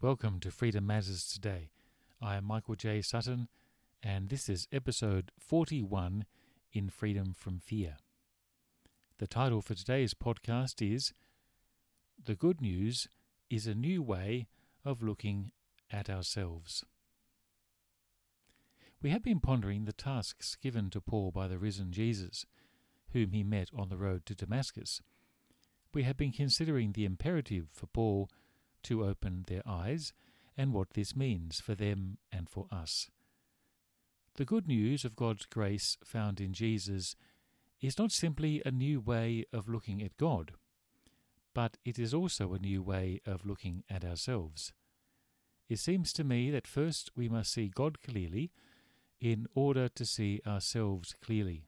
Welcome to Freedom Matters Today. I am Michael J. Sutton, and this is episode 41 in Freedom from Fear. The title for today's podcast is The Good News is a New Way of Looking at Ourselves. We have been pondering the tasks given to Paul by the risen Jesus, whom he met on the road to Damascus. We have been considering the imperative for Paul to open their eyes and what this means for them and for us. The good news of God's grace found in Jesus is not simply a new way of looking at God, but it is also a new way of looking at ourselves. It seems to me that first we must see God clearly in order to see ourselves clearly.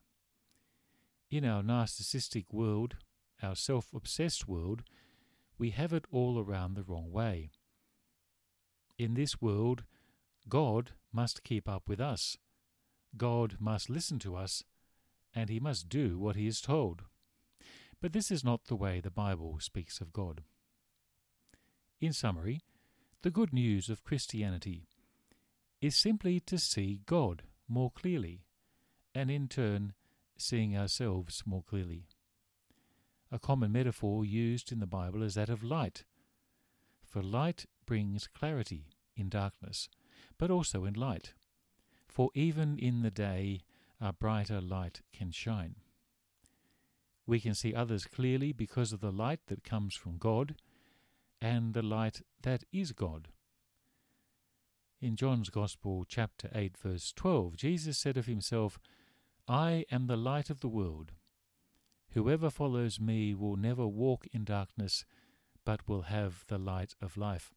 In our narcissistic world, our self obsessed world, we have it all around the wrong way. In this world, God must keep up with us. God must listen to us, and he must do what he is told. But this is not the way the Bible speaks of God. In summary, the good news of Christianity is simply to see God more clearly, and in turn, seeing ourselves more clearly. A common metaphor used in the Bible is that of light. For light brings clarity in darkness, but also in light. For even in the day a brighter light can shine. We can see others clearly because of the light that comes from God and the light that is God. In John's Gospel, chapter 8, verse 12, Jesus said of himself, I am the light of the world. Whoever follows me will never walk in darkness, but will have the light of life.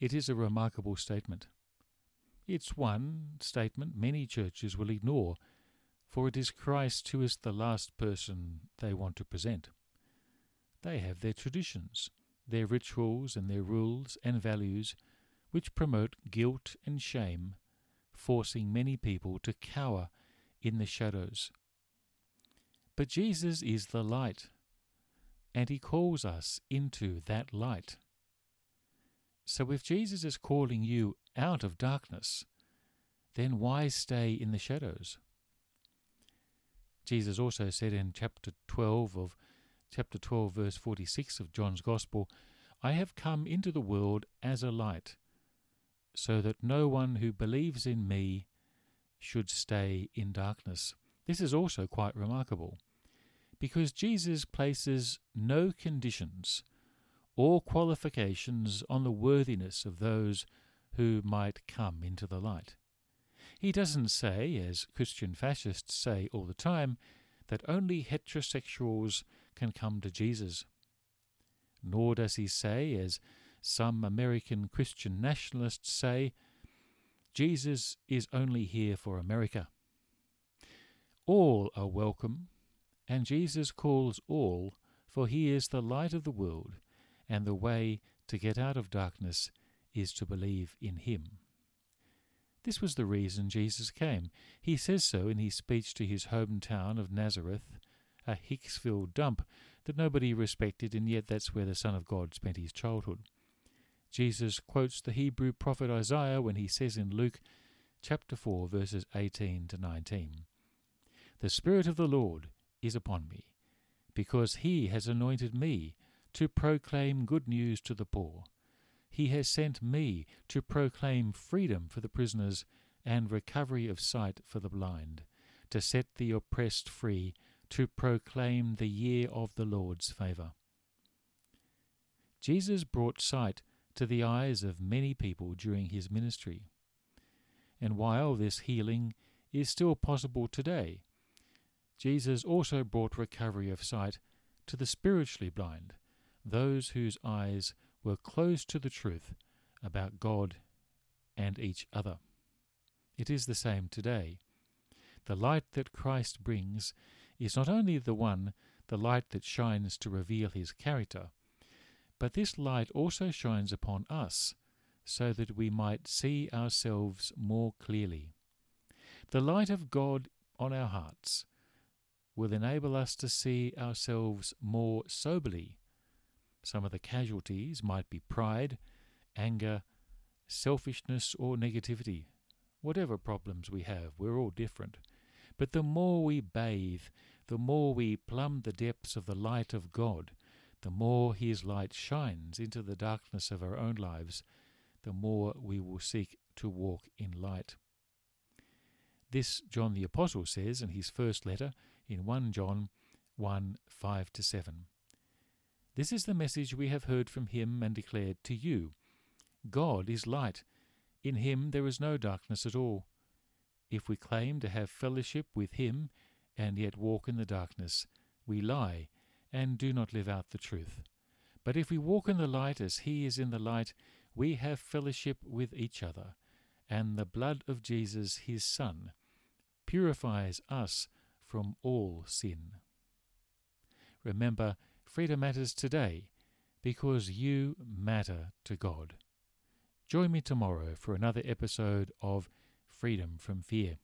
It is a remarkable statement. It's one statement many churches will ignore, for it is Christ who is the last person they want to present. They have their traditions, their rituals, and their rules and values, which promote guilt and shame, forcing many people to cower in the shadows but Jesus is the light, and he calls us into that light. So if Jesus is calling you out of darkness, then why stay in the shadows? Jesus also said in chapter 12 of chapter 12 verse 46 of John's gospel, I have come into the world as a light, so that no one who believes in me should stay in darkness. This is also quite remarkable because Jesus places no conditions or qualifications on the worthiness of those who might come into the light. He doesn't say, as Christian fascists say all the time, that only heterosexuals can come to Jesus. Nor does he say, as some American Christian nationalists say, Jesus is only here for America. All are welcome and Jesus calls all, for he is the light of the world, and the way to get out of darkness is to believe in him. This was the reason Jesus came. He says so in his speech to his hometown of Nazareth, a Hicksville dump that nobody respected, and yet that's where the Son of God spent his childhood. Jesus quotes the Hebrew prophet Isaiah when he says in Luke chapter 4 verses 18 to 19, The Spirit of the Lord is upon me, because he has anointed me to proclaim good news to the poor. He has sent me to proclaim freedom for the prisoners and recovery of sight for the blind, to set the oppressed free, to proclaim the year of the Lord's favour. Jesus brought sight to the eyes of many people during his ministry. And while this healing is still possible today, Jesus also brought recovery of sight to the spiritually blind, those whose eyes were closed to the truth about God and each other. It is the same today. The light that Christ brings is not only the one, the light that shines to reveal his character, but this light also shines upon us so that we might see ourselves more clearly. The light of God on our hearts will enable us to see ourselves more soberly, Some of the casualties might be pride, anger, selfishness, or negativity. Whatever problems we have, we're all different. But the more we bathe, the more we plumb the depths of the light of God, the more His light shines into the darkness of our own lives, the more we will seek to walk in light. This John the Apostle says in his first letter in 1 John 1 5 to 7. This is the message we have heard from him and declared to you God is light. In him there is no darkness at all. If we claim to have fellowship with him and yet walk in the darkness, we lie and do not live out the truth. But if we walk in the light as he is in the light, we have fellowship with each other, and the blood of Jesus, his Son, purifies us from all sin. Remember, freedom matters today because you matter to God. Join me tomorrow for another episode of Freedom from Fear.